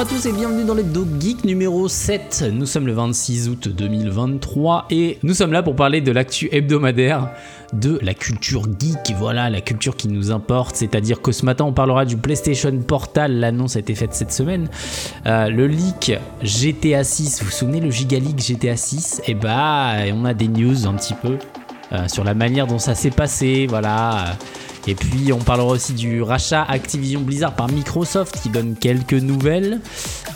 à tous et bienvenue dans les Dog Geek numéro 7. Nous sommes le 26 août 2023 et nous sommes là pour parler de l'actu hebdomadaire de la culture geek. Voilà, la culture qui nous importe. C'est-à-dire que ce matin, on parlera du PlayStation Portal. L'annonce a été faite cette semaine. Euh, le leak GTA 6. Vous vous souvenez le Giga Leak GTA 6 Et bah, on a des news un petit peu euh, sur la manière dont ça s'est passé. Voilà. Et puis on parlera aussi du rachat Activision Blizzard par Microsoft qui donne quelques nouvelles.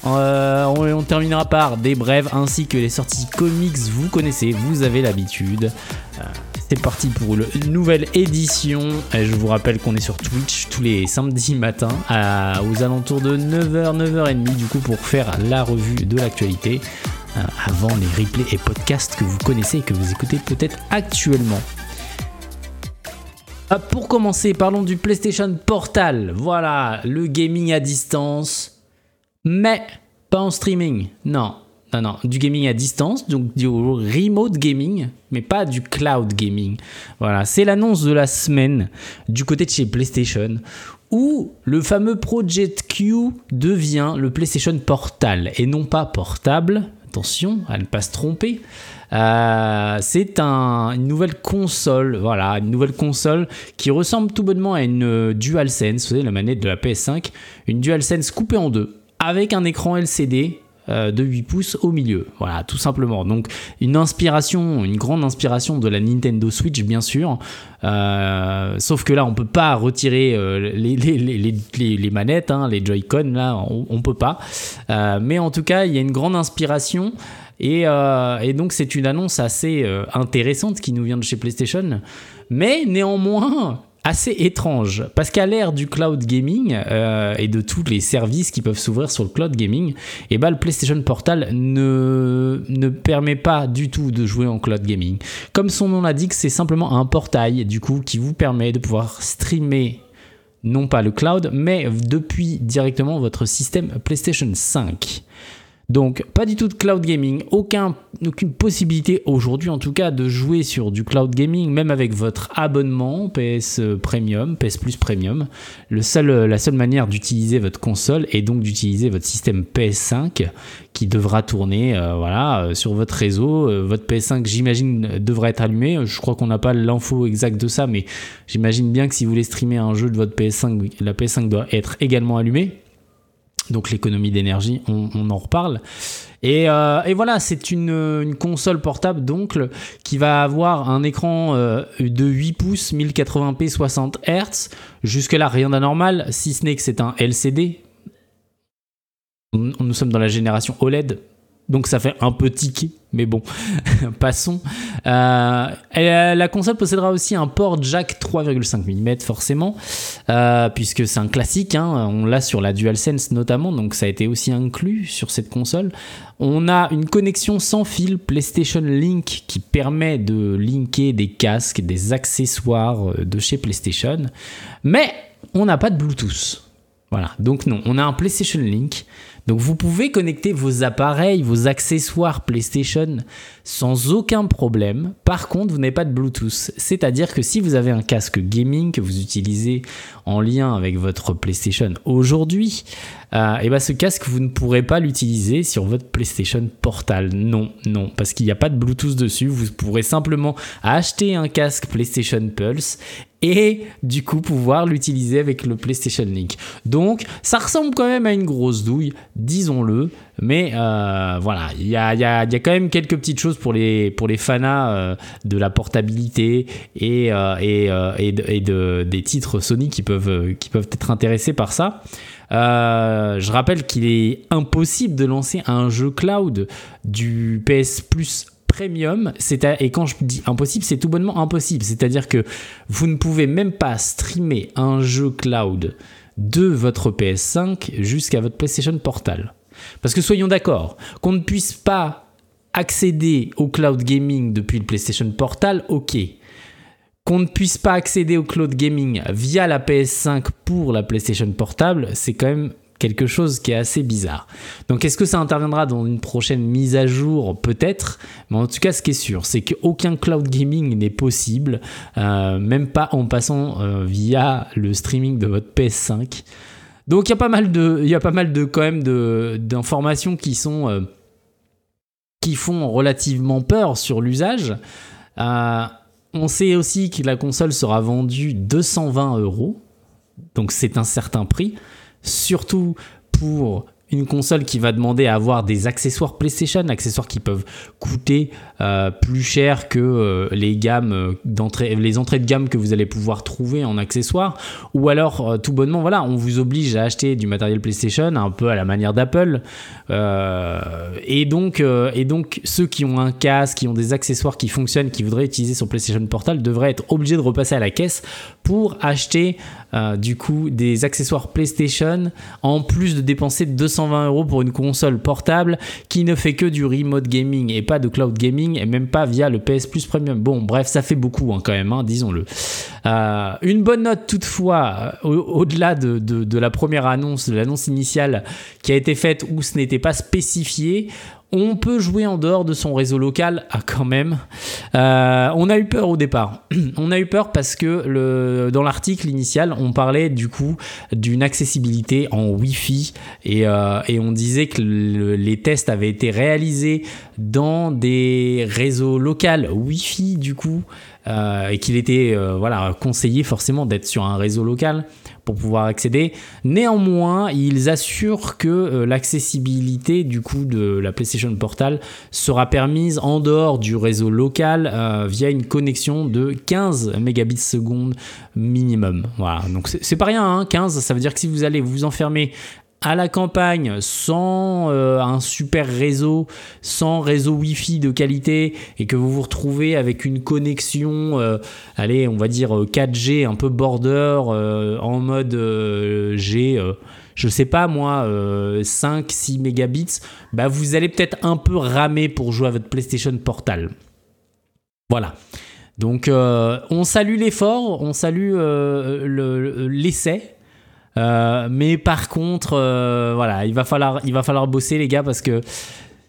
Euh, on, terminera par des brèves ainsi que les sorties comics, vous connaissez, vous avez l'habitude. Euh, c'est parti pour une nouvelle édition. je vous rappelle qu'on est sur Twitch tous les samedis matins aux alentours de 9h, 9h30 du coup pour faire la revue de l'actualité euh, avant les replays et podcasts que vous connaissez et que vous écoutez peut-être actuellement. Ah, pour commencer, parlons du PlayStation Portal. Voilà, le gaming à distance, mais pas en streaming. Non, non, non, du gaming à distance, donc du remote gaming, mais pas du cloud gaming. Voilà, c'est l'annonce de la semaine du côté de chez PlayStation, où le fameux Project Q devient le PlayStation Portal et non pas portable. Attention à ne pas se tromper. Euh, c'est une nouvelle console, voilà, une nouvelle console qui ressemble tout bonnement à une euh, DualSense, vous savez, la manette de la PS5, une DualSense coupée en deux, avec un écran LCD euh, de 8 pouces au milieu. Voilà, tout simplement. Donc une inspiration, une grande inspiration de la Nintendo Switch, bien sûr. sauf que là, on peut pas retirer les, les, manettes, hein, les Joy-Con, là, on, on peut pas. mais en tout cas, il y a une grande inspiration. Euh, et, donc c'est une annonce assez euh, intéressante qui nous vient de chez PlayStation, mais néanmoins assez étrange, parce qu'à l'ère du cloud gaming euh, et de tous les services qui peuvent s'ouvrir sur le cloud gaming, et eh ben, le PlayStation Portal ne, ne permet pas du tout de jouer en cloud gaming. Comme son nom l'indique, c'est simplement un portail du coup qui vous permet de pouvoir streamer non pas le cloud, mais depuis directement votre système PlayStation 5. Donc pas du tout de cloud gaming, aucun, aucune possibilité aujourd'hui en tout cas de jouer sur du cloud gaming, même avec votre abonnement PS Premium, PS Plus Premium. Seul, la seule manière d'utiliser votre console est donc d'utiliser votre système PS5 qui devra tourner euh, voilà, euh, sur votre réseau. Euh, votre PS5 j'imagine devrait être allumé. Je crois qu'on n'a pas l'info exacte de ça, mais j'imagine bien que si vous voulez streamer un jeu de votre PS5, la PS5 doit être également allumée. Donc l'économie d'énergie, on, en reparle. Euh, et, voilà, c'est une, console portable donc qui va avoir un écran euh, de 8 pouces, 1080p 60 Hz. Jusque-là, rien d'anormal, si ce n'est que c'est un LCD. Nous sommes dans la génération OLED, donc ça fait un peu tiquer, mais bon, passons. Euh, la console possédera aussi un port jack 3,5 mm forcément, euh, puisque c'est un classique, hein, on l'a sur la DualSense notamment, donc ça a été aussi inclus sur cette console. On a une connexion sans fil PlayStation Link qui permet de linker des casques, des accessoires euh, de chez PlayStation, mais on n'a pas de Bluetooth. Voilà, donc non, on a un PlayStation Link donc vous pouvez connecter vos appareils, vos accessoires PlayStation sans aucun problème. Par contre, vous n'avez pas de Bluetooth. C'est-à-dire que si vous avez un casque gaming que vous utilisez en lien avec votre PlayStation aujourd'hui, et euh, eh ben ce casque, vous ne pourrez pas l'utiliser sur votre PlayStation Portal. Non, non, parce qu'il n'y a pas de Bluetooth dessus. Vous pourrez simplement acheter un casque PlayStation Pulse et du coup pouvoir l'utiliser avec le PlayStation Link. Donc ça ressemble quand même à une grosse douille, disons-le, mais euh, voilà, il y a, quand même quelques petites choses pour les, pour euh, de la portabilité et, euh, des titres Sony qui peuvent, qui peuvent être intéressés par ça. je rappelle qu'il est impossible de lancer un jeu cloud du PS Plus premium, et quand je dis impossible, c'est tout bonnement impossible. C'est-à-dire que vous ne pouvez même pas streamer un jeu cloud de votre PS5 jusqu'à votre PlayStation Portal. Parce que soyons d'accord, qu'on ne puisse pas accéder au cloud gaming depuis le PlayStation Portal, ok. Qu'on ne puisse pas accéder au cloud gaming via la PS5 pour la PlayStation Portable, c'est quand même quelque chose qui est assez bizarre. Donc est-ce que ça interviendra dans une prochaine mise à jour? Peut-être, mais en tout cas ce qui est sûr, c'est qu'aucun cloud gaming n'est possible, euh, même pas en passant euh, via le streaming de votre PS5. Donc il y a pas mal y a pas mal de quand même d'informations qui sont qui font relativement peur sur l'usage. on sait aussi que la console sera vendue 220 euros, donc c'est un certain prix, surtout pour une console qui va demander à avoir des accessoires PlayStation, accessoires qui peuvent coûter euh, plus cher que euh, les gammes euh, d'entrée, les entrées de gamme que vous allez pouvoir trouver en accessoires, ou alors tout bonnement, voilà, on vous oblige à acheter du matériel PlayStation un peu à la manière d'Apple, et donc et donc ceux qui ont un casque, qui ont des accessoires qui fonctionnent, qui voudraient utiliser son PlayStation Portal, devraient être obligés de repasser à la caisse pour acheter du coup des accessoires PlayStation en plus de dépenser 220 euros pour une console portable qui ne fait que du remote gaming et pas de cloud gaming et même pas via le PS Plus Premium. Bon, bref, ça fait beaucoup hein, quand même, hein, disons-le. Euh, une bonne note toutefois, euh, au-delà de, de, la première annonce, de l'annonce initiale qui a été faite où ce n'était pas spécifié, on peut jouer en dehors de son réseau local ah, quand même. Euh, on a eu peur au départ. on a eu peur parce que dans l'article initial, on parlait du coup d'une accessibilité en Wi-Fi et, euh, et on disait que les tests avaient été réalisés dans des réseaux locaux Wi-Fi du coup euh, et qu'il était voilà conseillé forcément d'être sur un réseau local pour pouvoir accéder. Néanmoins, ils assurent que euh, l'accessibilité du coup de la PlayStation Portal sera permise en dehors du réseau local euh, via une connexion de 15 mégabits seconde minimum. Voilà, donc c'est pas rien, 15, hein. ça veut dire que si vous allez vous enfermer à la campagne, sans euh, un super réseau, sans réseau Wi-Fi de qualité, et que vous vous retrouvez avec une connexion, euh, allez, on va dire 4G, euh, un peu border, en mode G, je sais pas moi, 5-6 mégabits, bah vous allez peut-être un peu ramer pour jouer à votre PlayStation Portal. Voilà. Donc on salue l'effort, on salue l'essai, mais par contre, euh, voilà, il va falloir, il va falloir bosser les gars parce que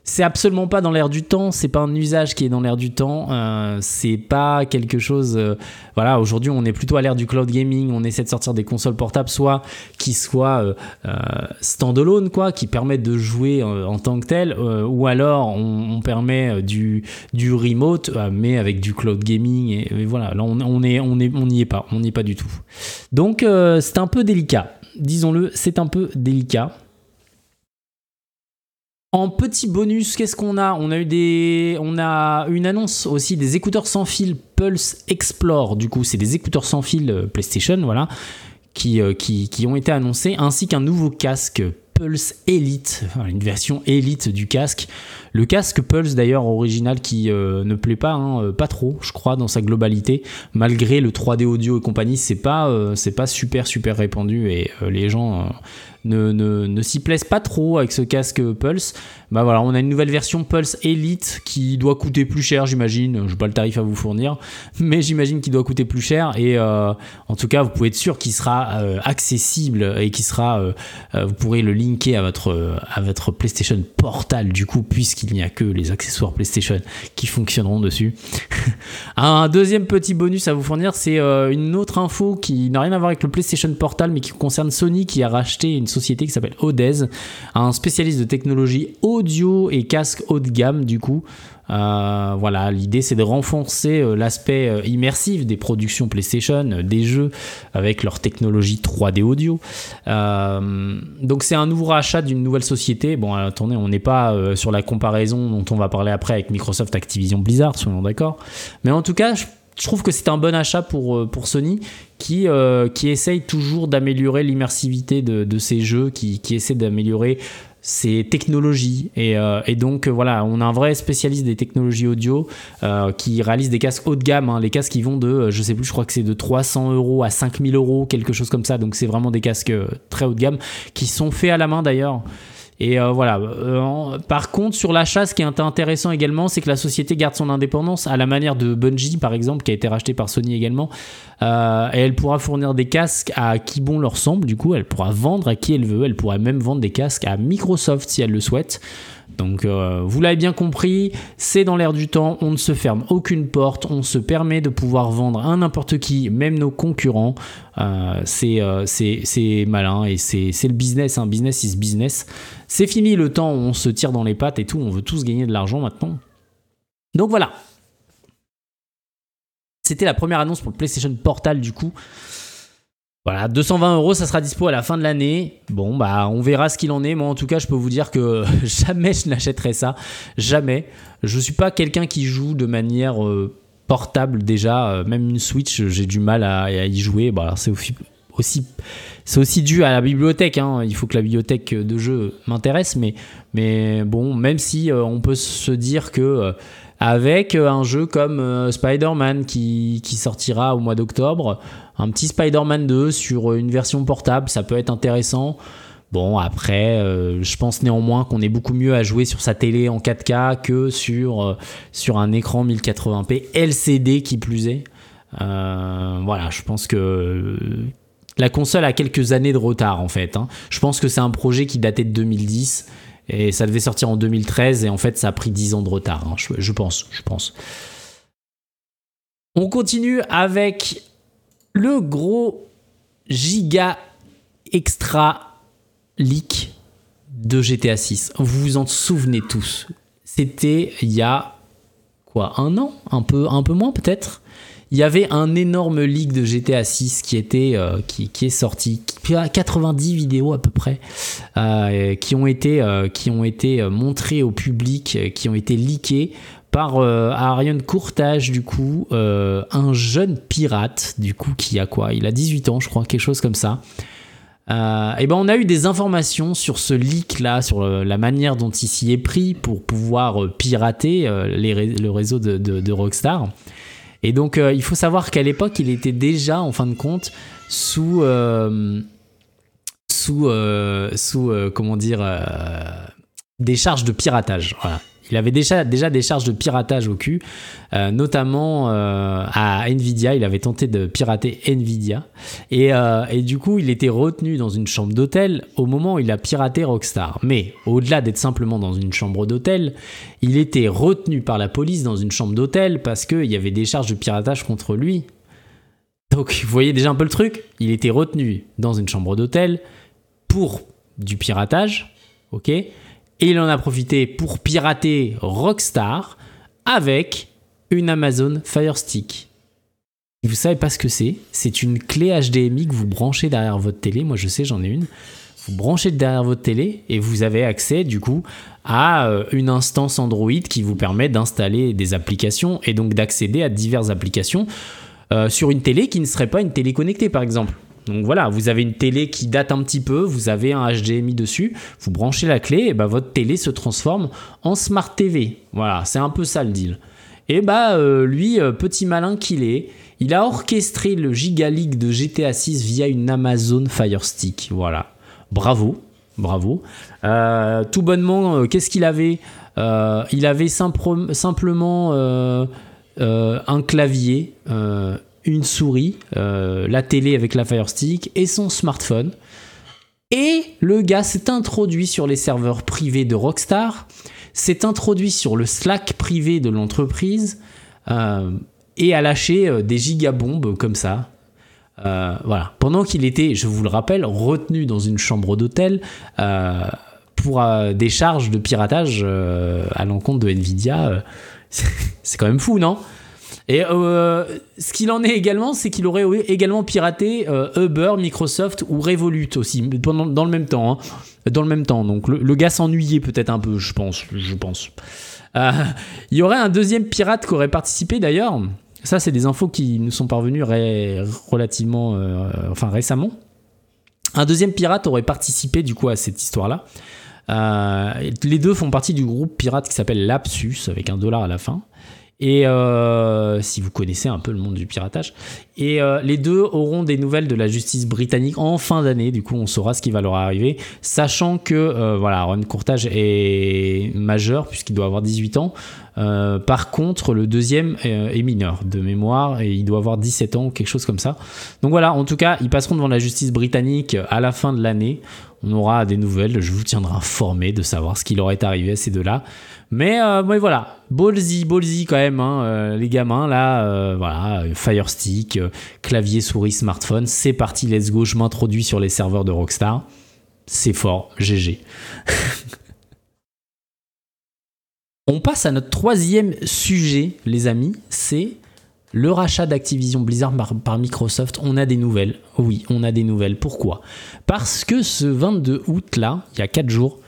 c'est absolument pas dans l'air du temps, c'est pas un usage qui est dans l'air du temps, euh, c'est pas quelque chose. Euh, voilà, aujourd'hui on est plutôt à l'ère du cloud gaming, on essaie de sortir des consoles portables, soit qui soient euh, euh standalone, quoi, qui permettent de jouer en tant que tel, ou alors on, on permet du, du remote, mais avec du cloud gaming, et, voilà, là on, on, est, on, est, on n'y est pas, on n'y est pas du tout. Donc c'est un peu délicat, disons-le, c'est un peu délicat. En petit bonus, qu'est-ce qu'on a? On a eu des, on a une annonce aussi des écouteurs sans fil Pulse Explore. Du coup, c'est des écouteurs sans fil euh, PlayStation, voilà, euh, qui ont été annoncés, ainsi qu'un nouveau casque Pulse Elite, une version Elite du casque. Le casque Pulse d'ailleurs original qui euh, ne plaît pas, hein, pas trop, je crois, dans sa globalité, malgré le 3D audio et compagnie, c'est pas, c'est pas super super répandu et les gens ne, ne, s'y plaisent pas trop avec ce casque Pulse, bah voilà, on a une nouvelle version Pulse Elite qui doit coûter plus cher, j'imagine. Je pas le tarif à vous fournir, mais j'imagine qu'il doit coûter plus cher. Et euh, en tout cas, vous pouvez être sûr qu'il sera euh, accessible et qu'il sera, euh, vous pourrez le linker à votre, à votre PlayStation Portal du coup, puisqu'il n'y a que les accessoires PlayStation qui fonctionneront dessus. Un deuxième petit bonus à vous fournir, c'est une autre info qui n'a rien à voir avec le PlayStation Portal, mais qui concerne Sony qui a racheté une société qui s'appelle Odez, un spécialiste de technologie audio et casque haut de gamme du coup. Euh, voilà, l'idée c'est de renforcer euh, l'aspect euh, immersif des productions PlayStation, des jeux avec leur technologie 3D audio. donc c'est un nouveau rachat d'une nouvelle société. Bon, attendez, on n'est pas sur la comparaison dont on va parler après avec Microsoft Activision Blizzard, soyons d'accord. Mais en tout cas, je trouve que c'est un bon achat pour, Sony qui, qui essaye toujours d'améliorer l'immersivité de, de, ses jeux, qui, qui essaie d'améliorer ses technologies. Et, euh, donc voilà, on a un vrai spécialiste des technologies audio qui réalise des casques haut de gamme. Hein. Les casques qui vont de, je sais plus, je crois que c'est de 300 euros à 5000 euros, quelque chose comme ça. Donc c'est vraiment des casques très haut de gamme qui sont faits à la main d'ailleurs. Et euh, voilà. Euh, par contre, sur l'achat, ce qui est intéressant également, c'est que la société garde son indépendance à la manière de Bungie, par exemple, qui a été racheté par Sony également. Euh, et elle pourra fournir des casques à qui bon leur semble. Du coup, elle pourra vendre à qui elle veut. Elle pourra même vendre des casques à Microsoft si elle le souhaite. Donc euh, vous l'avez bien compris, c'est dans l'air du temps, on ne se ferme aucune porte, on se permet de pouvoir vendre à n'importe qui, même nos concurrents. Euh, euh, c'est malin et c'est le business, un business is business. C'est fini le temps où on se tire dans les pattes et tout, on veut tous gagner de l'argent maintenant. Donc voilà. C'était la première annonce pour le PlayStation Portal du coup. Voilà, 220 euros, ça sera dispo à la fin de l'année. Bon, bah, on verra ce qu'il en est. Moi, en tout cas, je peux vous dire que jamais je n'achèterai ça. Jamais. Je suis pas quelqu'un qui joue de manière euh, portable déjà. Euh, même une Switch, j'ai du mal à, y jouer. Bah, c'est aussi, dû à la bibliothèque. Hein. Il faut que la bibliothèque de jeu m'intéresse. Mais, mais bon, même si euh, on peut se dire que avec un jeu comme Spider-Man qui, qui sortira au mois d'octobre un petit Spider-Man 2 sur une version portable, ça peut être intéressant. Bon, après, euh, je pense néanmoins qu'on est beaucoup mieux à jouer sur sa télé en 4K que sur, euh, sur un écran 1080p LCD qui plus est. Euh, voilà, je pense que la console a quelques années de retard en fait. Hein. Je pense que c'est un projet qui datait de 2010 et ça devait sortir en 2013 et en fait ça a pris 10 ans de retard. Hein. je pense, je pense. On continue avec le gros giga extra leak de GTA 6. Vous vous en souvenez tous. C'était il y a quoi un an, un peu un peu moins peut-être? Il y avait un énorme leak de GTA 6 qui était euh, qui, est sorti, qui a 90 vidéos à peu près, euh, qui ont été euh, qui ont été montrées au public, qui ont été leakées par Ariane Courtage, du coup, un jeune pirate, du coup, qui a quoi? Il a 18 ans, je crois, quelque chose comme ça. Et ben on a eu des informations sur ce leak là, sur la manière dont il s'y est pris pour pouvoir pirater le réseau de, Rockstar. Et donc il faut savoir qu'à l'époque il était déjà en fin de compte sous sous sous comment dire des charges de piratage. Il avait déjà, déjà des charges de piratage au cul, euh, notamment euh, à Nvidia. Il avait tenté de pirater Nvidia. Euh, et, du coup, il était retenu dans une chambre d'hôtel au moment où il a piraté Rockstar. Mais au-delà d'être simplement dans une chambre d'hôtel, il était retenu par la police dans une chambre d'hôtel parce qu'il y avait des charges de piratage contre lui. Donc, vous voyez déjà un peu le truc Il était retenu dans une chambre d'hôtel pour du piratage. Ok? Et il en a profité pour pirater Rockstar avec une Amazon Fire Stick. Vous savez pas ce que c'est? C'est une clé HDMI que vous branchez derrière votre télé. Moi, je sais, j'en ai une. Vous branchez derrière votre télé et vous avez accès du coup à euh, une instance Android qui vous permet d'installer des applications et donc d'accéder à diverses applications euh, sur une télé qui ne serait pas une télé connectée par exemple. Donc voilà, vous avez une télé qui date un petit peu, vous avez un HDMI dessus, vous branchez la clé, et bah votre télé se transforme en Smart TV. Voilà, c'est un peu ça le deal. Et bah euh, lui, euh, petit malin qu'il est, il a orchestré le Giga de GTA 6 via une Amazon Fire Stick. Voilà, bravo, bravo. Euh, tout bonnement, qu'est-ce qu'il avait? Il avait simplement un clavier une souris, euh, la télé avec la Fire Stick et son smartphone. Et le gars s'est introduit sur les serveurs privés de Rockstar, s'est introduit sur le Slack privé de l'entreprise euh, et a lâché euh, des gigabombes comme ça. voilà. Pendant qu'il était, je vous le rappelle, retenu dans une chambre d'hôtel pour des charges de piratage à l'encontre de Nvidia, c'est quand même fou, non? Et euh, ce qu'il en est également, c'est qu'il aurait également piraté euh, Uber, Microsoft ou Revolut aussi, dans le même temps. Hein. Dans le même temps. Donc le, gars s'ennuyait peut-être un peu, je pense. Je pense. Euh, il y aurait un deuxième pirate qui aurait participé d'ailleurs. Ça, c'est des infos qui nous sont parvenues relativement, enfin récemment. Un deuxième pirate aurait participé du coup à cette histoire-là. les deux font partie du groupe pirate qui s'appelle Lapsus avec un dollar à la fin. Et euh, si vous connaissez un peu le monde du piratage. Et euh, les deux auront des nouvelles de la justice britannique en fin d'année. Du coup, on saura ce qui va leur arriver. Sachant que, euh, voilà, Ron Courtage est majeur puisqu'il doit avoir 18 ans. Par contre, le deuxième est mineur de mémoire et il doit avoir 17 ans, quelque chose comme ça. Donc voilà, en tout cas, ils passeront devant la justice britannique à la fin de l'année. on aura des nouvelles. Je vous tiendrai informé de savoir ce qui leur est arrivé à ces deux-là. Mais, euh, voilà, ballsy, ballsy quand même, hein, euh, les gamins là, euh, voilà, Fire Stick, clavier, souris, smartphone, c'est parti, let's go, je m'introduis sur les serveurs de Rockstar. C'est fort, GG. On passe à notre troisième sujet, les amis, c'est le rachat d'Activision Blizzard par, Microsoft, on a des nouvelles. Oui, on a des nouvelles. Pourquoi? Parce que ce 22 août, là, il y a 4 jours,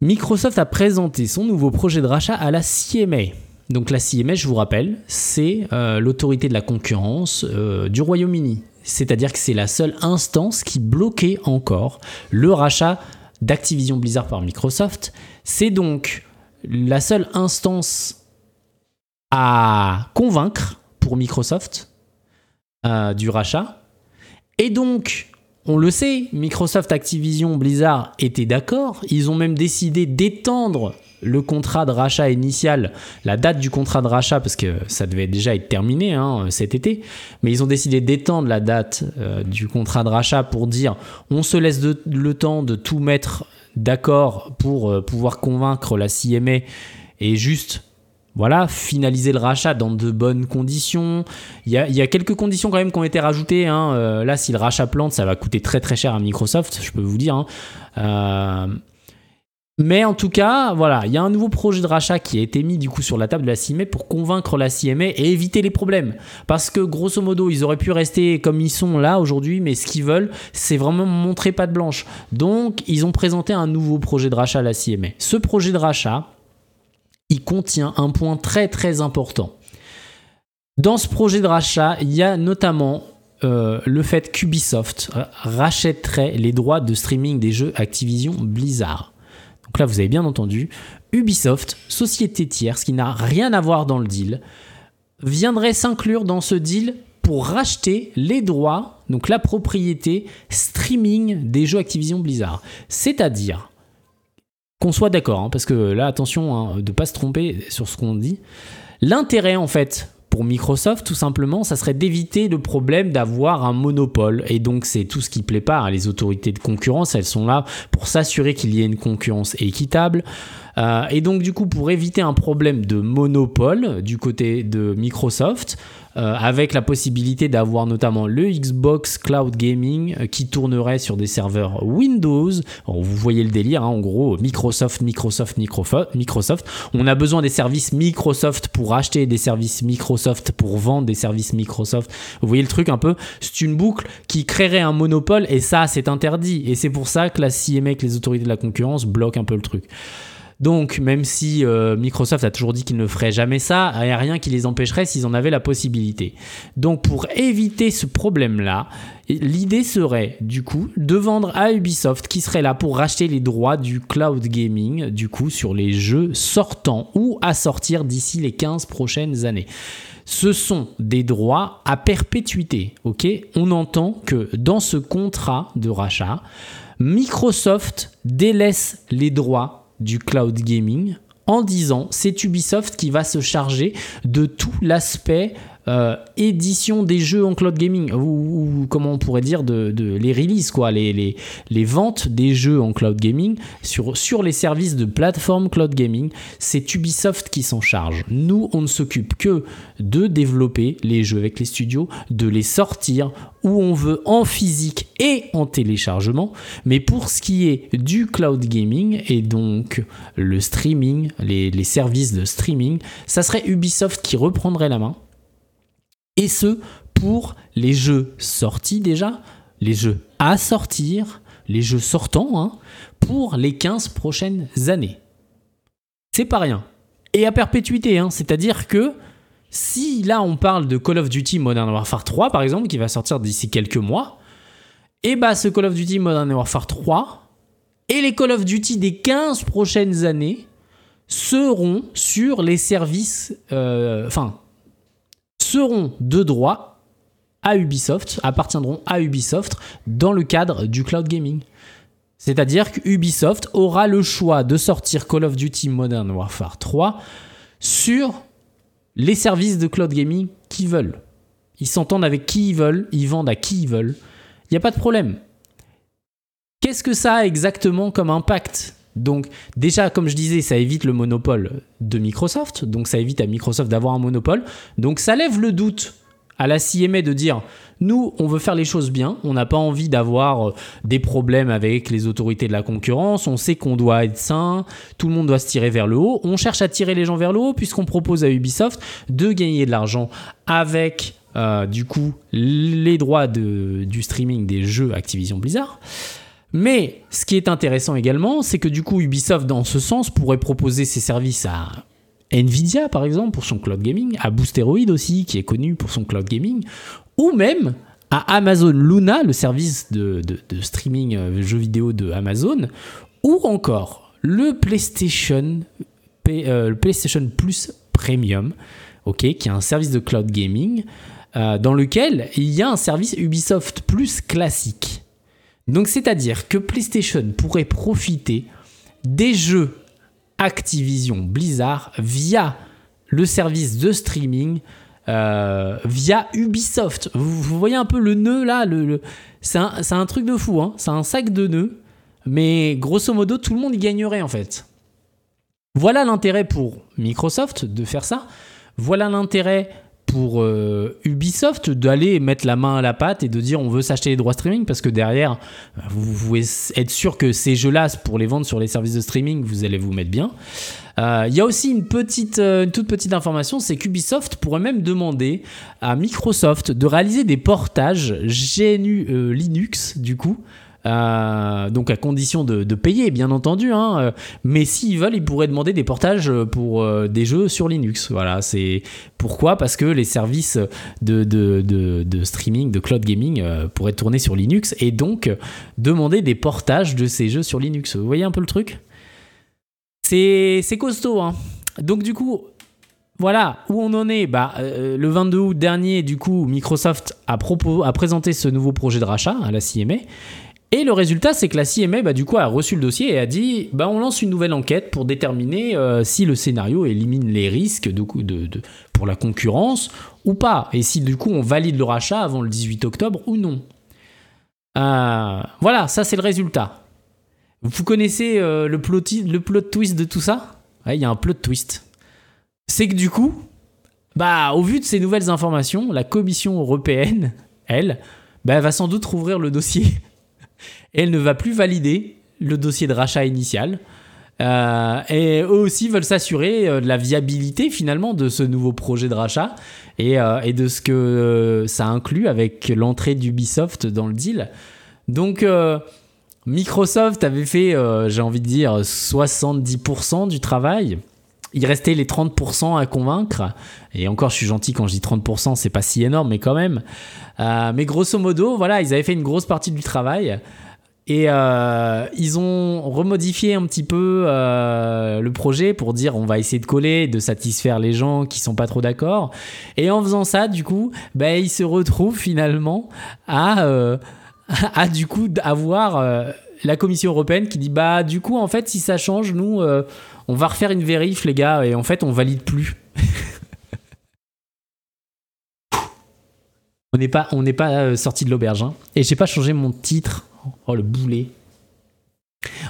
Microsoft a présenté son nouveau projet de rachat à la CMA. Donc la CMA, je vous rappelle, c'est euh, l'autorité de la concurrence euh, du Royaume-Uni. C'est-à-dire que c'est la seule instance qui bloquait encore le rachat d'Activision Blizzard par Microsoft. C'est donc la seule instance à convaincre pour Microsoft euh, du rachat. Et donc, on le sait, Microsoft, Activision, Blizzard étaient d'accord. Ils ont même décidé d'étendre le contrat de rachat initial, la date du contrat de rachat, parce que ça devait déjà être terminé hein, cet été, mais ils ont décidé d'étendre la date euh, du contrat de rachat pour dire on se laisse le temps de tout mettre d'accord pour euh, pouvoir convaincre la CMA et juste voilà, finaliser le rachat dans de bonnes conditions. Il y a, quelques conditions quand même qui ont été rajoutées. Hein. Euh, là, si le rachat plante, ça va coûter très très cher à Microsoft, je peux vous dire. Hein. Euh, mais en tout cas, voilà, il y a un nouveau projet de rachat qui a été mis du coup sur la table de la CIMA pour convaincre la CMA et éviter les problèmes. Parce que grosso modo, ils auraient pu rester comme ils sont là aujourd'hui, mais ce qu'ils veulent, c'est vraiment montrer pas de blanche. Donc, ils ont présenté un nouveau projet de rachat à la CMA. Ce projet de rachat, il contient un point très très important. Dans ce projet de rachat, il y a notamment euh, le fait qu'Ubisoft rachèterait les droits de streaming des jeux Activision Blizzard. Donc là, vous avez bien entendu, Ubisoft, société tierce qui n'a rien à voir dans le deal, viendrait s'inclure dans ce deal pour racheter les droits, donc la propriété streaming des jeux Activision Blizzard. C'est-à-dire qu'on soit d'accord, hein, parce que là, attention hein, de ne pas se tromper sur ce qu'on dit. L'intérêt, en fait, pour Microsoft, tout simplement, ça serait d'éviter le problème d'avoir un monopole. Et donc, c'est tout ce qui plaît pas. Les autorités de concurrence, elles sont là pour s'assurer qu'il y ait une concurrence équitable. Euh, et donc, du coup, pour éviter un problème de monopole du côté de Microsoft, euh, avec la possibilité d'avoir notamment le Xbox Cloud Gaming euh, qui tournerait sur des serveurs Windows. vous voyez le délire, hein, en gros, Microsoft, Microsoft, Microsoft. On a besoin des services Microsoft pour acheter des services Microsoft, pour vendre des services Microsoft. Vous voyez le truc un peu? C'est une boucle qui créerait un monopole et ça, c'est interdit. Et c'est pour ça que la CMA, les autorités de la concurrence, bloquent un peu le truc. Donc, même si euh, Microsoft a toujours dit qu'il ne ferait jamais ça, il n'y a rien qui les empêcherait s'ils en avaient la possibilité. Donc, pour éviter ce problème-là, l'idée serait du coup de vendre à Ubisoft qui serait là pour racheter les droits du cloud gaming, du coup, sur les jeux sortants ou à sortir d'ici les 15 prochaines années ce sont des droits à perpétuité. Ok, on entend que dans ce contrat de rachat, Microsoft délaisse les droits du cloud gaming en disant c'est Ubisoft qui va se charger de tout l'aspect euh, édition des jeux en cloud gaming, ou, comment on pourrait dire les releases, les, ventes des jeux en cloud gaming sur, les services de plateforme cloud gaming, c'est Ubisoft qui s'en charge. Nous, on ne s'occupe que de développer les jeux avec les studios, de les sortir où on veut en physique et en téléchargement, mais pour ce qui est du cloud gaming et donc le streaming, les services de streaming, ça serait Ubisoft qui reprendrait la main et ce, pour les jeux sortis déjà, les jeux à sortir, les jeux sortants, hein, pour les 15 prochaines années. C'est pas rien. Et à perpétuité, hein, c'est-à-dire que si là on parle de Call of Duty Modern Warfare 3 par exemple, qui va sortir d'ici quelques mois, et eh bah ce Call of Duty Modern Warfare 3 et les Call of Duty des 15 prochaines années seront sur les services, euh, seront de droit à Ubisoft, appartiendront à Ubisoft dans le cadre du cloud gaming. C'est-à-dire que Ubisoft aura le choix de sortir Call of Duty Modern Warfare 3 sur les services de cloud gaming qu'ils veulent. Ils s'entendent avec qui ils veulent, ils vendent à qui ils veulent. Il n'y a pas de problème. Qu'est-ce que ça a exactement comme impact? Donc déjà, comme je disais, ça évite le monopole de Microsoft, donc ça évite à Microsoft d'avoir un monopole, donc ça lève le doute à la CMA de dire nous, on veut faire les choses bien, on n'a pas envie d'avoir euh, des problèmes avec les autorités de la concurrence, on sait qu'on doit être sain, tout le monde doit se tirer vers le haut, on cherche à tirer les gens vers le haut puisqu'on propose à Ubisoft de gagner de l'argent avec euh, du coup les droits du streaming des jeux Activision Blizzard. Mais ce qui est intéressant également, c'est que du coup Ubisoft dans ce sens pourrait proposer ses services à Nvidia par exemple pour son cloud gaming, à Boosteroid aussi qui est connu pour son cloud gaming, ou même à Amazon Luna, le service de, streaming euh, jeux vidéo de Amazon, ou encore le PlayStation, euh, PlayStation Plus Premium, qui est un service de cloud gaming euh, dans lequel il y a un service Ubisoft Plus classique. Donc c'est-à-dire que PlayStation pourrait profiter des jeux Activision Blizzard via le service de streaming euh, via Ubisoft. Vous, voyez un peu le nœud là le, C'est un, truc de fou, hein. c'est un sac de nœuds. Mais grosso modo, tout le monde y gagnerait en fait. Voilà l'intérêt pour Microsoft de faire ça. Voilà l'intérêt pour euh, Ubisoft d'aller mettre la main à la pâte et de dire on veut s'acheter les droits streaming parce que derrière, vous pouvez être sûr que ces jeux-là, pour les vendre sur les services de streaming, vous allez vous mettre bien. Euh, il y a aussi une, petite, euh, une toute petite information, c'est qu'Ubisoft pourrait même demander à Microsoft de réaliser des portages GNU Linux, du coup, euh, donc à condition de, payer, bien entendu. Hein, euh, mais s'ils veulent, ils pourraient demander des portages pour euh, des jeux sur Linux. Voilà, c'est pourquoi? Parce que les services de, de, streaming, de cloud gaming pourraient tourner sur Linux et donc demander des portages de ces jeux sur Linux. Vous voyez un peu le truc? C'est costaud. Hein donc du coup, voilà où on en est. Bah, le 22 août dernier, du coup, Microsoft a, a présenté ce nouveau projet de rachat à la CMA. Et le résultat, c'est que la CMA, bah, a reçu le dossier et a dit bah, on lance une nouvelle enquête pour déterminer euh, si le scénario élimine les risques de, pour la concurrence ou pas. Et si, du coup, on valide le rachat avant le 18 octobre ou non. Euh, voilà, ça, c'est le résultat. Vous connaissez euh, le, plot, le plot twist de tout ça? Il y a un plot twist. C'est que, du coup, bah, au vu de ces nouvelles informations, la Commission européenne, elle, bah, va sans doute rouvrir le dossier elle ne va plus valider le dossier de rachat initial. Euh, et eux aussi veulent s'assurer euh, de la viabilité finalement de ce nouveau projet de rachat et, euh, de ce que ça inclut avec l'entrée d'Ubisoft dans le deal. Donc Microsoft avait fait, j'ai envie de dire, 70% du travail. Il restait les 30% à convaincre. Et encore, je suis gentil quand je dis 30%, c'est pas si énorme, mais quand même. mais grosso modo, voilà, ils avaient fait une grosse partie du travail. Et euh, ils ont remodifié un petit peu euh, le projet pour dire on va essayer de coller, de satisfaire les gens qui sont pas trop d'accord. Et en faisant ça, du coup, ben, ils se retrouvent finalement à, euh, à du coup avoir la Commission européenne qui dit bah du coup en fait si ça change, nous on va refaire une vérif les gars et en fait on valide plus. on n'est pas on pas sorti de l'auberge hein. et j'ai pas changé mon titre Oh, le boulet.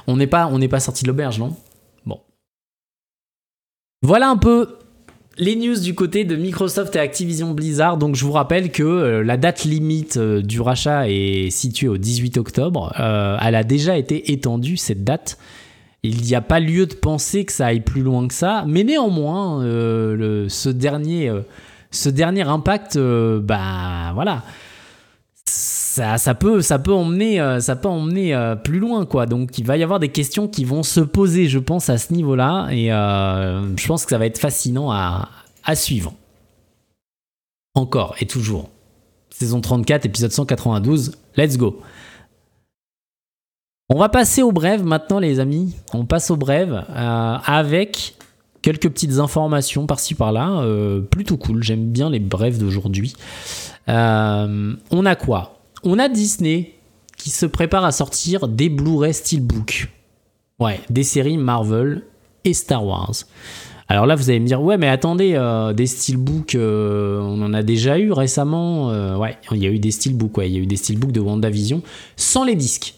On n'est pas, sorti de l'auberge, non? Bon. Voilà un peu les news du côté de Microsoft et Activision Blizzard. Donc je vous rappelle que euh, la date limite euh, du rachat est située au 18 octobre. Euh, elle a déjà été étendue, cette date. Il n'y a pas lieu de penser que ça aille plus loin que ça. Mais néanmoins, ce, dernier, ce dernier impact, bah voilà ça, peut, ça peut emmener, euh, ça peut emmener euh, plus loin, quoi. Donc, il va y avoir des questions qui vont se poser, je pense, à ce niveau-là. Et euh, je pense que ça va être fascinant à, suivre. Encore et toujours. Saison 34, épisode 192. Let's go. On va passer aux brèves maintenant, les amis. On passe aux brèves avec quelques petites informations par-ci par-là. plutôt cool. J'aime bien les brèves d'aujourd'hui. on a quoi? On a Disney qui se prépare à sortir des Blu-ray Steelbook. Ouais, des séries Marvel et Star Wars. Alors là, vous allez me dire, ouais, mais attendez, euh, des steelbooks, euh, on en a déjà eu récemment. Euh, ouais, il y a eu des steelbooks, ouais, il y a eu des steelbooks de WandaVision sans les disques.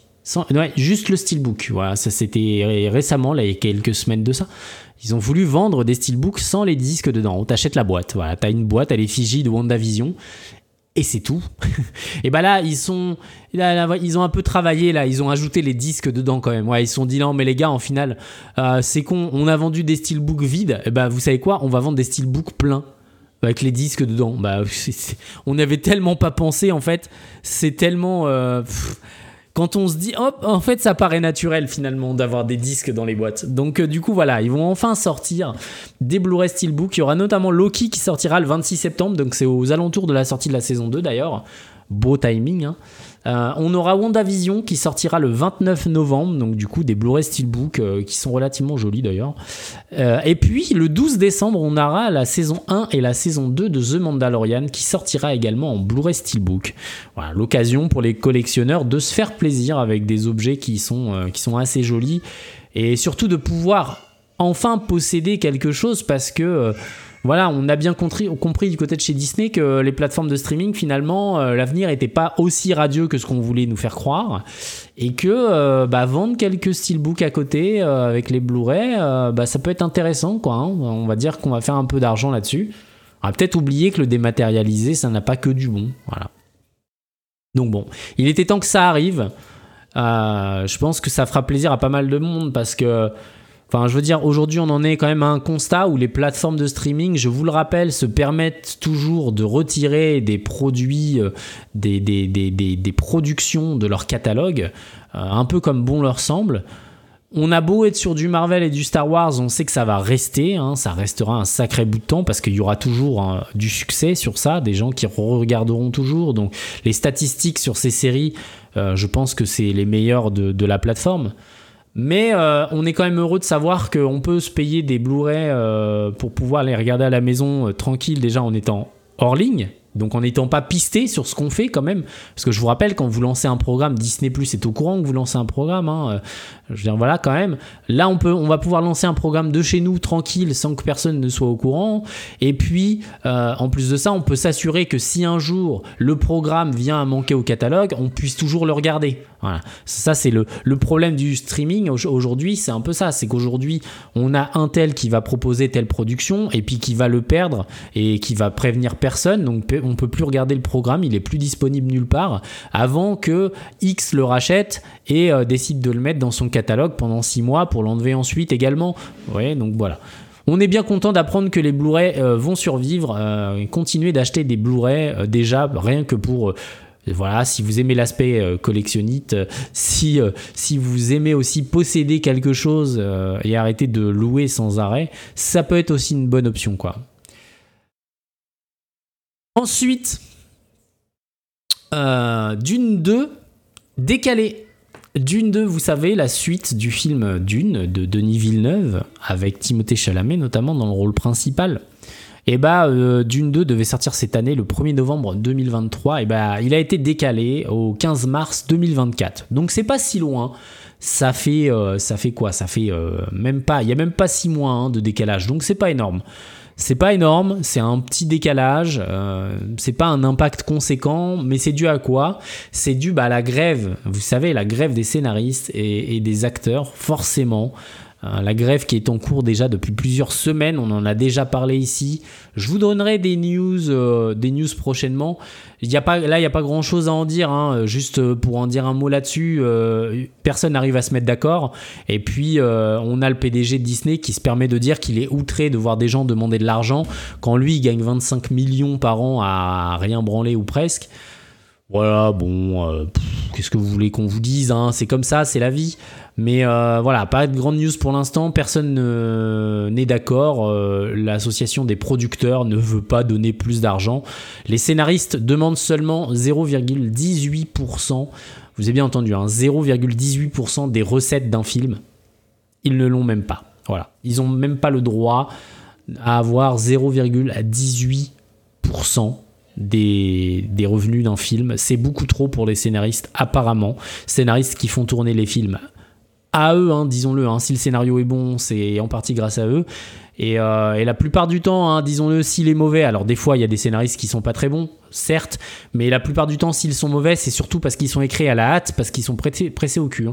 Juste le steelbook. Ça c'était récemment, là, il y a quelques semaines de ça. Ils ont voulu vendre des steelbooks sans les disques dedans. On t'achète la boîte. Voilà, t'as une boîte à l'effigie de WandaVision et c'est tout. et bah là, ils sont, ils ont un peu travaillé là, ils ont ajouté les disques dedans quand même. Ils se sont dit non, mais les gars, en final, euh, c'est con, on a vendu des steelbooks vides. Et bah, vous savez quoi, on va vendre des steelbooks pleins avec les disques dedans. Bah, on n'avait tellement pas pensé en fait. C'est tellement. Euh, quand on se dit, hop, en fait, ça paraît naturel finalement d'avoir des disques dans les boîtes. Donc, euh, du coup, voilà, ils vont enfin sortir des Blu-ray Steelbook. Il y aura notamment Loki qui sortira le 26 septembre, donc c'est aux alentours de la sortie de la saison 2 d'ailleurs. Beau timing, hein. Euh, on aura WandaVision qui sortira le 29 novembre, donc du coup des Blu-ray Steelbook euh, qui sont relativement jolis d'ailleurs. Euh, et puis le 12 décembre, on aura la saison 1 et la saison 2 de The Mandalorian qui sortira également en Blu-ray Steelbook. Voilà, l'occasion pour les collectionneurs de se faire plaisir avec des objets qui sont, qui sont assez jolis et surtout de pouvoir enfin posséder quelque chose parce que voilà, on a bien compris, du côté de chez Disney que les plateformes de streaming, finalement, euh, l'avenir n'était pas aussi radieux que ce qu'on voulait nous faire croire. Et que euh, bah, vendre quelques steelbooks à côté euh, avec les Blu-ray, bah, ça peut être intéressant. Quoi, hein. On va dire qu'on va faire un peu d'argent là-dessus. On va peut-être oublier que le dématérialisé, ça n'a pas que du bon. Voilà. Donc bon, il était temps que ça arrive. je pense que ça fera plaisir à pas mal de monde parce que Enfin, je veux dire, aujourd'hui, on en est quand même à un constat où les plateformes de streaming, je vous le rappelle, se permettent toujours de retirer des produits, euh, des, des, des, des, productions de leur catalogue, euh, un peu comme bon leur semble. On a beau être sur du Marvel et du Star Wars, on sait que ça va rester, hein, ça restera un sacré bout de temps parce qu'il y aura toujours hein, du succès sur ça, des gens qui regarderont toujours. Donc les statistiques sur ces séries, euh, je pense que c'est les meilleures de, de la plateforme. Mais euh, on est quand même heureux de savoir qu'on peut se payer des Blu-ray euh, pour pouvoir les regarder à la maison euh, tranquille déjà en étant hors ligne. Donc en n'étant pas pisté sur ce qu'on fait quand même, parce que je vous rappelle quand vous lancez un programme, Disney Plus est au courant que vous lancez un programme. Hein, je veux dire voilà quand même. Là on peut, on va pouvoir lancer un programme de chez nous tranquille sans que personne ne soit au courant. Et puis en plus de ça, on peut s'assurer que si un jour le programme vient à manquer au catalogue, on puisse toujours le regarder. Voilà. Ça, c'est le, le, problème du streaming aujourd'hui, c'est un peu ça. C'est qu'aujourd'hui, on a un tel qui va proposer telle production et puis qui va le perdre et qui va prévenir personne. Donc, on peut plus regarder le programme, il est plus disponible nulle part avant que X le rachète et euh, décide de le mettre dans son pendant six mois pour l'enlever ensuite également. Ouais, donc voilà. On est bien content d'apprendre que les Blu-ray euh, vont survivre, euh, et continuer d'acheter des Blu-ray déjà rien que pour voilà, si vous aimez l'aspect euh, collectionniste, euh, si, euh, si vous aimez aussi posséder quelque chose et arrêter de louer sans arrêt, ça peut être aussi une bonne option, quoi. Ensuite, Dune 2, décalé. Dune 2, vous savez, la suite du film Dune de Denis Villeneuve, avec Timothée Chalamet notamment dans le rôle principal. Et bah euh, Dune 2 devait sortir cette année le 1er novembre 2023 et bah il a été décalé au 15 mars 2024 donc c'est pas si loin. Ça fait euh, ça fait quoi? Ça fait euh, même pas il y a même pas six mois hein, de décalage. Donc c'est pas énorme c'est pas énorme, c'est un petit décalage, c'est pas un impact conséquent, mais c'est dû à quoi? C'est dû bah, à la grève, vous savez, la grève des scénaristes et des acteurs, forcément. Euh, la grève qui est en cours déjà depuis plusieurs semaines, on en a déjà parlé ici. Je vous donnerai des news, euh, des news prochainement. Il a pas, là, il n'y a pas grand chose à en dire. Hein. Juste pour en dire un mot là-dessus, euh, personne n'arrive à se mettre d'accord. Et puis, on a le PDG de Disney qui se permet de dire qu'il est outré de voir des gens demander de l'argent quand lui, il gagne 25 millions par an à rien branler ou presque. Voilà, bon, qu'est-ce que vous voulez qu'on vous dise hein C'est comme ça, c'est la vie. Mais euh, voilà, pas de grande news pour l'instant, personne n'est d'accord. Euh, l'association des producteurs ne veut pas donner plus d'argent. Les scénaristes demandent seulement 0,18%. Vous avez bien entendu, hein, 0,18% des recettes d'un film. Ils ne l'ont même pas. Voilà, ils n'ont même pas le droit à avoir 0,18% des, des, revenus d'un film. C'est beaucoup trop pour les scénaristes, apparemment. Scénaristes qui font tourner les films à eux, hein, disons-le. Hein. si le scénario est bon, c'est en partie grâce à eux. Et, euh, la plupart du temps, hein, disons-le, s'il est mauvais, alors des fois il y a des scénaristes qui sont pas très bons, certes, mais la plupart du temps, s'ils sont mauvais, c'est surtout parce qu'ils sont écrits à la hâte, parce qu'ils sont pressés, pressés au cul,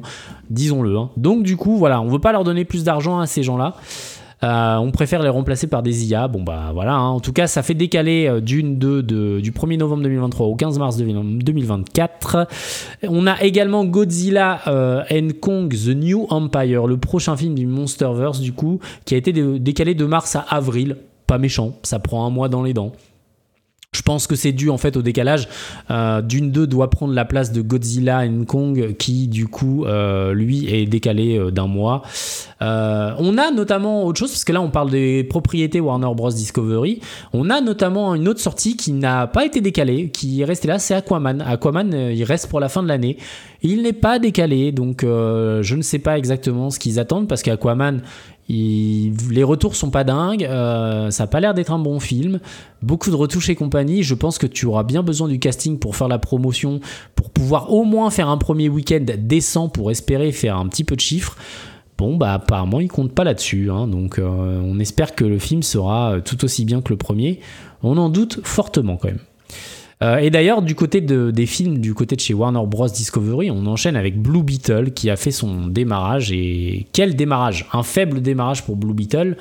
disons-le. Donc du coup, voilà, on veut pas leur donner plus d'argent à ces gens-là. Euh, on préfère les remplacer par des IA. Bon bah voilà. Hein. En tout cas, ça fait décaler euh, d'une de, du 1er novembre 2023 au 15 mars 2024. On a également Godzilla euh, and Kong The New Empire, le prochain film du MonsterVerse du coup, qui a été décalé de mars à avril. Pas méchant, ça prend un mois dans les dents. Je pense que c'est dû en fait au décalage. Euh, D'une d'eux doit prendre la place de Godzilla and Kong qui du coup euh, lui est décalé euh, d'un mois. on a notamment autre chose parce que là on parle des propriétés Warner Bros Discovery. On a notamment une autre sortie qui n'a pas été décalée, qui est restée là, c'est Aquaman. Aquaman il reste pour la fin de l'année. Il n'est pas décalé donc je ne sais pas exactement ce qu'ils attendent parce qu'Aquaman les retours sont pas dingues, euh, ça a pas l'air d'être un bon film. Beaucoup de retouches et compagnie. Je pense que tu auras bien besoin du casting pour faire la promotion, pour pouvoir au moins faire un premier week-end décent pour espérer faire un petit peu de chiffres. Bon, bah apparemment, ils comptent pas là-dessus. Hein. donc, euh, on espère que le film sera tout aussi bien que le premier. On en doute fortement quand même. Euh, et d'ailleurs, du côté des films, du côté de chez Warner Bros. Discovery, on enchaîne avec Blue Beetle qui a fait son démarrage. Et quel démarrage? Un faible démarrage pour Blue Beetle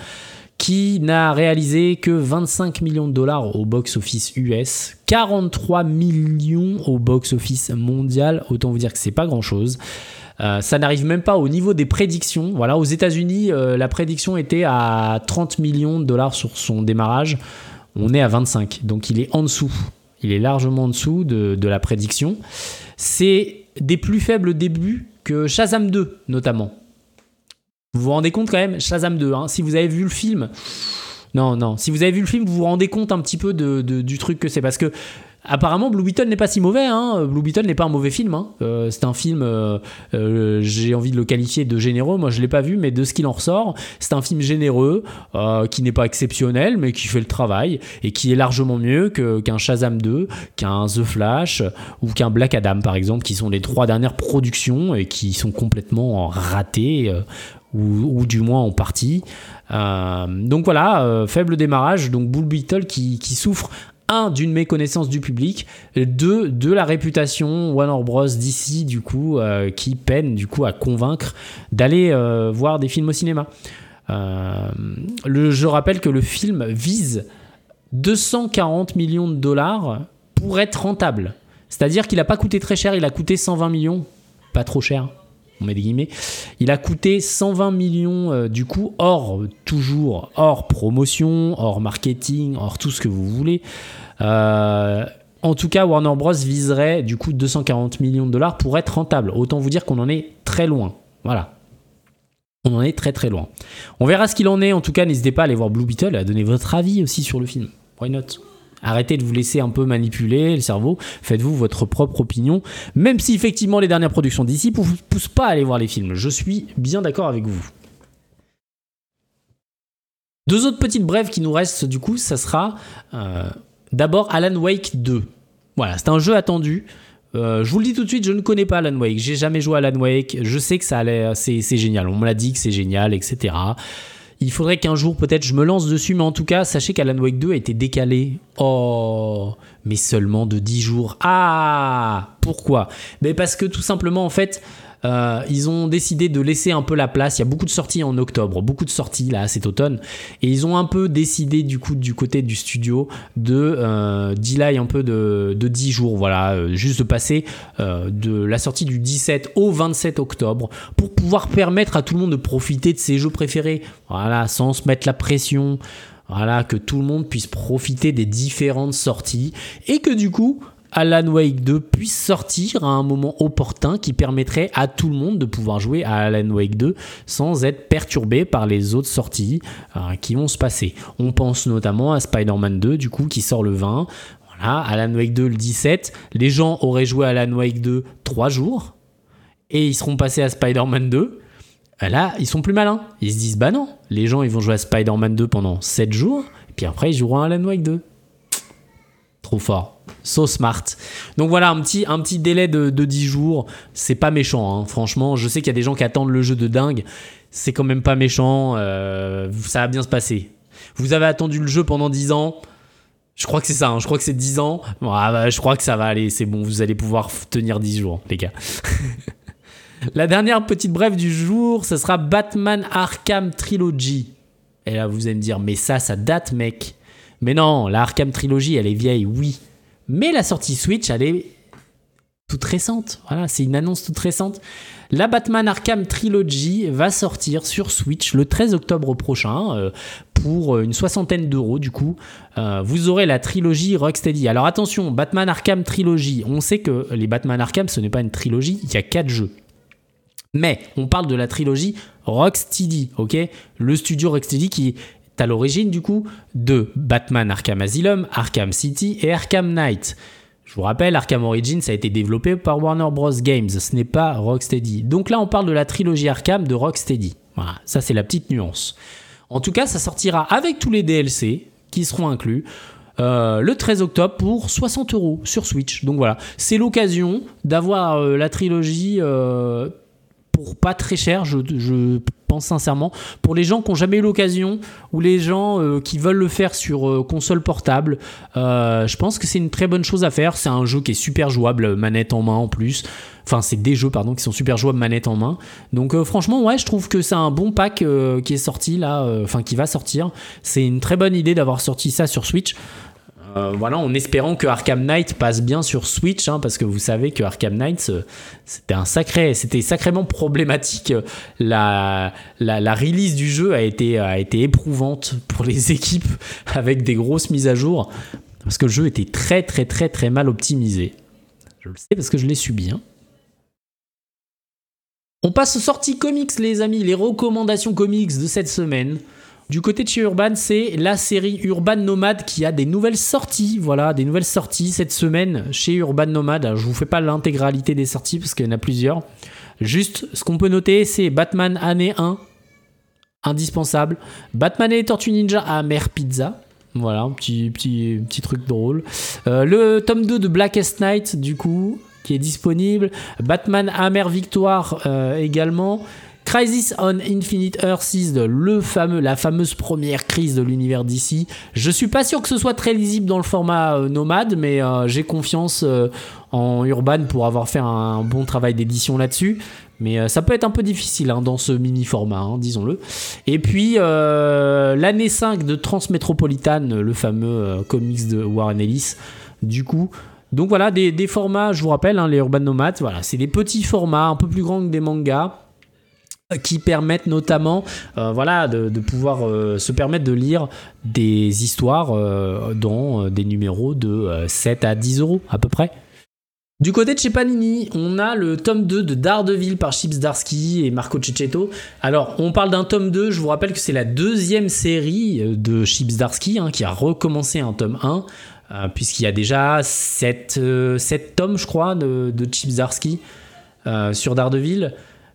qui n'a réalisé que 25 millions de dollars au box-office US, 43 millions au box-office mondial. Autant vous dire que c'est pas grand-chose. Euh, ça n'arrive même pas au niveau des prédictions. Voilà, aux États-Unis, euh, la prédiction était à 30 millions de dollars sur son démarrage. On est à 25, donc il est en dessous il est largement en dessous de, la prédiction. C'est des plus faibles débuts que Shazam 2, notamment. Vous vous rendez compte quand même, Shazam 2, hein, si vous avez vu le film, non, non, si vous avez vu le film, vous vous rendez compte un petit peu du truc que c'est. Parce que Apparemment, Blue Beetle n'est pas si mauvais. Hein. Blue Beetle n'est pas un mauvais film. Hein. Euh, c'est un film, euh, euh, j'ai envie de le qualifier de généreux. Moi, je l'ai pas vu, mais de ce qu'il en ressort, c'est un film généreux qui n'est pas exceptionnel, mais qui fait le travail et qui est largement mieux qu'un Shazam 2, qu'un The Flash ou qu'un Black Adam, par exemple, qui sont les trois dernières productions et qui sont complètement ratées. Ou, du moins en partie. donc voilà, faible démarrage, donc Blue Beetle qui souffre un, d'une méconnaissance du public, deux, de la réputation Warner Bros. d'ici, du coup, euh, qui peine, du coup, à convaincre d'aller euh, voir des films au cinéma. Euh, je rappelle que le film vise 240 millions de dollars pour être rentable. C'est-à-dire qu'il n'a pas coûté très cher, il a coûté 120 millions, pas trop cher, on met des guillemets. Il a coûté 120 millions du coup, hors toujours, hors promotion, hors marketing, hors tout ce que vous voulez. Euh, en tout cas, Warner Bros viserait du coup 240 millions de dollars pour être rentable. Autant vous dire qu'on en est très loin. Voilà. On en est très très loin. On verra ce qu'il en est. En tout cas, n'hésitez pas à aller voir Blue Beetle et à donner votre avis aussi sur le film. Why not? Arrêtez de vous laisser un peu manipuler le cerveau. Faites-vous votre propre opinion. Même si effectivement les dernières productions d'ici ne vous poussent pas à aller voir les films. Je suis bien d'accord avec vous. Deux autres petites brèves qui nous restent du coup, ça sera euh, D'abord, Alan Wake 2. Voilà, c'est un jeu attendu. Euh, je vous le dis tout de suite, je ne connais pas Alan Wake. J'ai jamais joué à Alan Wake. Je sais que ça allait, c'est, génial. On me l'a dit que c'est génial, etc. Il faudrait qu'un jour peut-être je me lance dessus, mais en tout cas, sachez qu'Alan Wake 2 a été décalé. Oh, mais seulement de 10 jours. Ah, pourquoi? Mais parce que tout simplement, en fait, euh, ils ont décidé de laisser un peu la place. Il y a beaucoup de sorties en octobre, beaucoup de sorties là cet automne, et ils ont un peu décidé du coup du côté du studio de euh, delay un peu de, de 10 jours, voilà, euh, juste de passer euh, de la sortie du 17 au 27 octobre pour pouvoir permettre à tout le monde de profiter de ses jeux préférés, voilà, sans se mettre la pression. Voilà, que tout le monde puisse profiter des différentes sorties et que du coup, Alan Wake 2 puisse sortir à un moment opportun qui permettrait à tout le monde de pouvoir jouer à Alan Wake 2 sans être perturbé par les autres sorties euh, qui vont se passer. On pense notamment à Spider-Man 2 du coup qui sort le 20. Voilà, Alan Wake 2 le 17. Les gens auraient joué à Alan Wake 2 3 jours et ils seront passés à Spider-Man 2. Là, ils sont plus malins. Ils se disent bah non, les gens ils vont jouer à Spider-Man 2 pendant 7 jours, et puis après ils joueront à Alan Wake 2 trop fort. So smart. Donc voilà, un petit, un petit délai de, de 10 jours. C'est pas méchant, hein. franchement. Je sais qu'il y a des gens qui attendent le jeu de dingue. C'est quand même pas méchant. Euh, ça va bien se passer. Vous avez attendu le jeu pendant 10 ans? Je crois que c'est ça, hein. je crois que c'est 10 ans. Ah bah, je crois que ça va aller, c'est bon, vous allez pouvoir tenir 10 jours, les gars. La dernière petite brève du jour, ce sera Batman Arkham Trilogy. Et là, vous allez me dire, mais ça, ça date, mec. Mais non, la Arkham Trilogy, elle est vieille, oui. Mais la sortie Switch, elle est toute récente. Voilà, c'est une annonce toute récente. La Batman Arkham Trilogy va sortir sur Switch le 13 octobre prochain euh, pour une soixantaine d'euros du coup. Euh, vous aurez la trilogie Rocksteady. Alors attention, Batman Arkham Trilogy. On sait que les Batman Arkham, ce n'est pas une trilogie, il y a quatre jeux. Mais on parle de la trilogie Rocksteady, ok? Le studio Rocksteady qui à l'origine du coup de Batman Arkham Asylum, Arkham City et Arkham Knight. Je vous rappelle, Arkham Origins a été développé par Warner Bros. Games, ce n'est pas Rocksteady. Donc là, on parle de la trilogie Arkham de Rocksteady. Voilà, ça c'est la petite nuance. En tout cas, ça sortira avec tous les DLC qui seront inclus. Euh, le 13 octobre pour 60 euros sur Switch. Donc voilà, c'est l'occasion d'avoir euh, la trilogie euh, pour pas très cher, je, pense sincèrement. Pour les gens qui n'ont jamais eu l'occasion ou les gens euh, qui veulent le faire sur euh, console portable, euh, je pense que c'est une très bonne chose à faire. C'est un jeu qui est super jouable, manette en main en plus. Enfin, c'est des jeux, pardon, qui sont super jouables manette en main. Donc, franchement, ouais, je trouve que c'est un bon pack qui est sorti là, enfin, qui va sortir. C'est une très bonne idée d'avoir sorti ça sur Switch. Euh, voilà, en espérant que Arkham Knight passe bien sur Switch, hein, parce que vous savez que Arkham Knight, euh, c'était un sacré, c'était sacrément problématique. La, la, release du jeu a été, a éprouvante pour les équipes avec des grosses mises à jour, parce que le jeu était très très très très mal optimisé. Je le sais parce que je l'ai subi. Hein. On passe aux sorties comics, les amis, les recommandations comics de cette semaine. Du côté de chez Urban, c'est la série Urban Nomad qui a des nouvelles sorties. Voilà, des nouvelles sorties cette semaine chez Urban Nomad. je vous fais pas l'intégralité des sorties parce qu'il y en a plusieurs. Juste, ce qu'on peut noter, c'est Batman année 1, indispensable. Batman et les Tortues Ninja à Mère Pizza. Voilà, un petit, truc drôle. Euh, le tome 2 de Blackest Night, du coup, qui est disponible. Batman Hammer Victoire euh, également. Crisis on Infinite Earths, le fameux, la fameuse première crise de l'univers d'ici. Je suis pas sûr que ce soit très lisible dans le format euh, nomade, mais euh, j'ai confiance euh, en Urban pour avoir fait un bon travail d'édition là-dessus. Mais ça peut être un peu difficile hein, dans ce mini format, hein, disons-le. Et puis l'année 5 de Transmétropolitan, le fameux comics de Warren Ellis. Du coup, donc voilà, des, formats, je vous rappelle, hein, les Urban Nomades, voilà, c'est des petits formats, un peu plus grands que des mangas qui permettent notamment euh, voilà, de, pouvoir euh, se permettre de lire des histoires euh, dans des numéros de 7 à 10 euros à peu près. Du côté de chez Panini, on a le tome 2 de Daredevil par Chips Darsky et Marco Cecchetto. Alors, on parle d'un tome 2, je vous rappelle que c'est la deuxième série de Chips Darsky hein, qui a recommencé un tome 1, puisqu'il y a déjà 7, 7, tomes, je crois, de, de Chips Darsky sur Daredevil.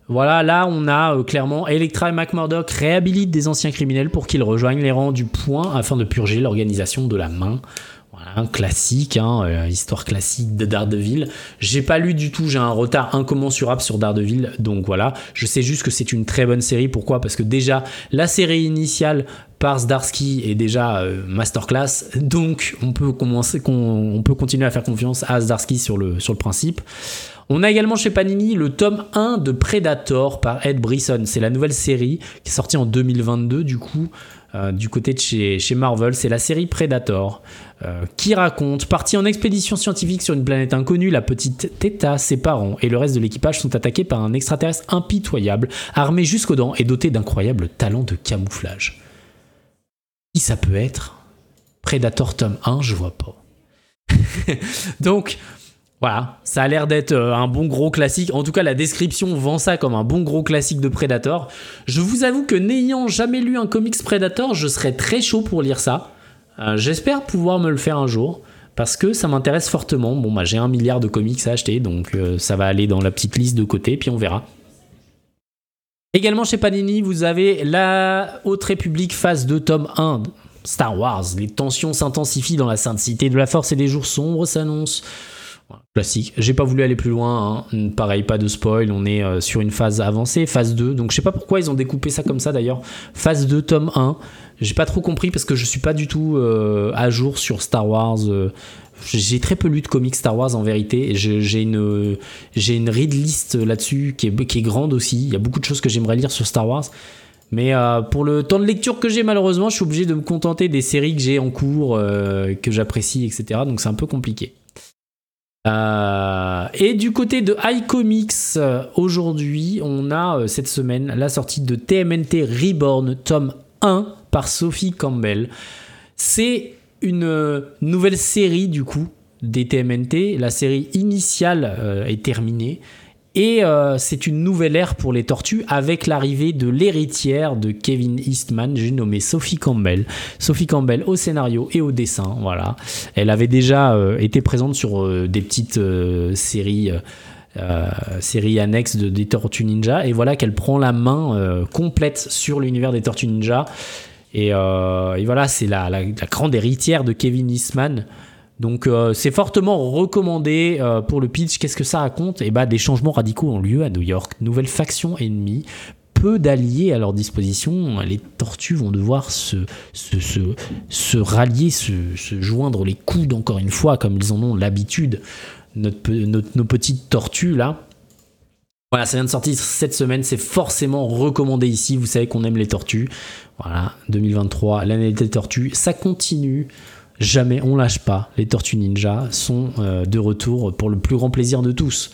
Voilà, là on a euh, clairement Electra et McMurdoch réhabilitent des anciens criminels pour qu'ils rejoignent les rangs du point afin de purger l'organisation de la main. Voilà, un classique, hein, euh, histoire classique de Daredevil. J'ai pas lu du tout, j'ai un retard incommensurable sur Daredevil, donc voilà. Je sais juste que c'est une très bonne série. Pourquoi? Parce que déjà, la série initiale par Zdarsky est déjà euh, masterclass, donc on peut, commencer, on, continuer à faire confiance à Zdarsky sur le, sur le principe. On a également chez Panini le tome 1 de Predator par Ed Brisson. C'est la nouvelle série qui est sortie en 2022 du coup. Euh, du côté de chez, chez Marvel, c'est la série Predator euh, qui raconte, partie en expédition scientifique sur une planète inconnue, la petite Theta, ses parents et le reste de l'équipage sont attaqués par un extraterrestre impitoyable, armé jusqu'aux dents et doté d'incroyables talents de camouflage. Ça peut être Predator tome 1, je vois pas. Donc, voilà, ça a l'air d'être euh, un bon gros classique. En tout cas, la description vend ça comme un bon gros classique de Predator. Je vous avoue que n'ayant jamais lu un comics Predator, je serais très chaud pour lire ça. Euh, j'espère pouvoir me le faire un jour parce que ça m'intéresse fortement. Bon, bah, j'ai un milliard de comics à acheter, donc euh, ça va aller dans la petite liste de côté, puis on verra. Également chez Panini, vous avez la Haute République phase 2 tome 1 Star Wars, les tensions s'intensifient dans la sainte cité de la force et des jours sombres s'annoncent. Classique. J'ai pas voulu aller plus loin. Hein. Pareil, pas de spoil. On est euh, sur une phase avancée, phase 2. Donc je sais pas pourquoi ils ont découpé ça comme ça d'ailleurs. Phase 2, tome 1. J'ai pas trop compris parce que je suis pas du tout euh, à jour sur Star Wars. Euh. j'ai très peu lu de comics Star Wars en vérité. J'ai une, j'ai une read list là-dessus qui est, grande aussi. Il y a beaucoup de choses que j'aimerais lire sur Star Wars. Mais pour le temps de lecture que j'ai, malheureusement, je suis obligé de me contenter des séries que j'ai en cours, que j'apprécie, etc. Donc c'est un peu compliqué. Euh, et du côté de iComics, aujourd'hui, on a cette semaine la sortie de TMNT Reborn, tome 1 par Sophie Campbell. C'est une nouvelle série du coup des TMNT. La série initiale est terminée. Et euh, c'est une nouvelle ère pour les tortues avec l'arrivée de l'héritière de Kevin Eastman, j'ai nommé Sophie Campbell. Sophie Campbell au scénario et au dessin, voilà. Elle avait déjà euh, été présente sur euh, des petites séries. séries annexes de, des Tortues Ninja et voilà qu'elle prend la main complète sur l'univers des Tortues Ninja et, voilà c'est la, grande héritière de Kevin Eastman donc euh, c'est fortement recommandé euh, pour le pitch. Qu'est-ce que ça raconte? Eh bah des changements radicaux ont lieu à New York. Nouvelle faction ennemie, peu d'alliés à leur disposition. Les tortues vont devoir se, se, se, se rallier, se, se, joindre les coudes encore une fois, comme ils en ont l'habitude. Notre, nos petites tortues là. Voilà, ça vient de sortir cette semaine, c'est forcément recommandé ici. Vous savez qu'on aime les tortues. Voilà, 2023, l'année des tortues, ça continue jamais on lâche pas. Les Tortues Ninja sont euh, de retour pour le plus grand plaisir de tous.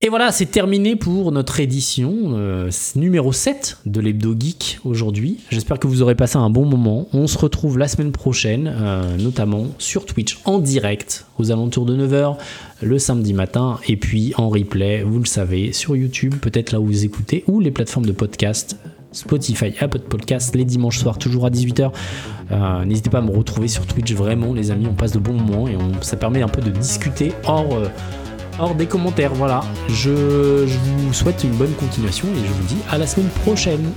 Et voilà, c'est terminé pour notre édition euh, numéro 7 de l'Hebdo Geek aujourd'hui. J'espère que vous aurez passé un bon moment. On se retrouve la semaine prochaine, euh, notamment sur Twitch en direct aux alentours de 9h le samedi matin et puis en replay, vous le savez, sur YouTube, peut-être là où vous écoutez, ou les plateformes de podcast Spotify, Apple Podcast les dimanches soirs, toujours à 18h. Euh, n'hésitez pas à me retrouver sur Twitch, vraiment, les amis, on passe de bons moments et ça permet un peu de discuter hors, euh, des commentaires. Voilà, je vous souhaite une bonne continuation et je vous dis à la semaine prochaine.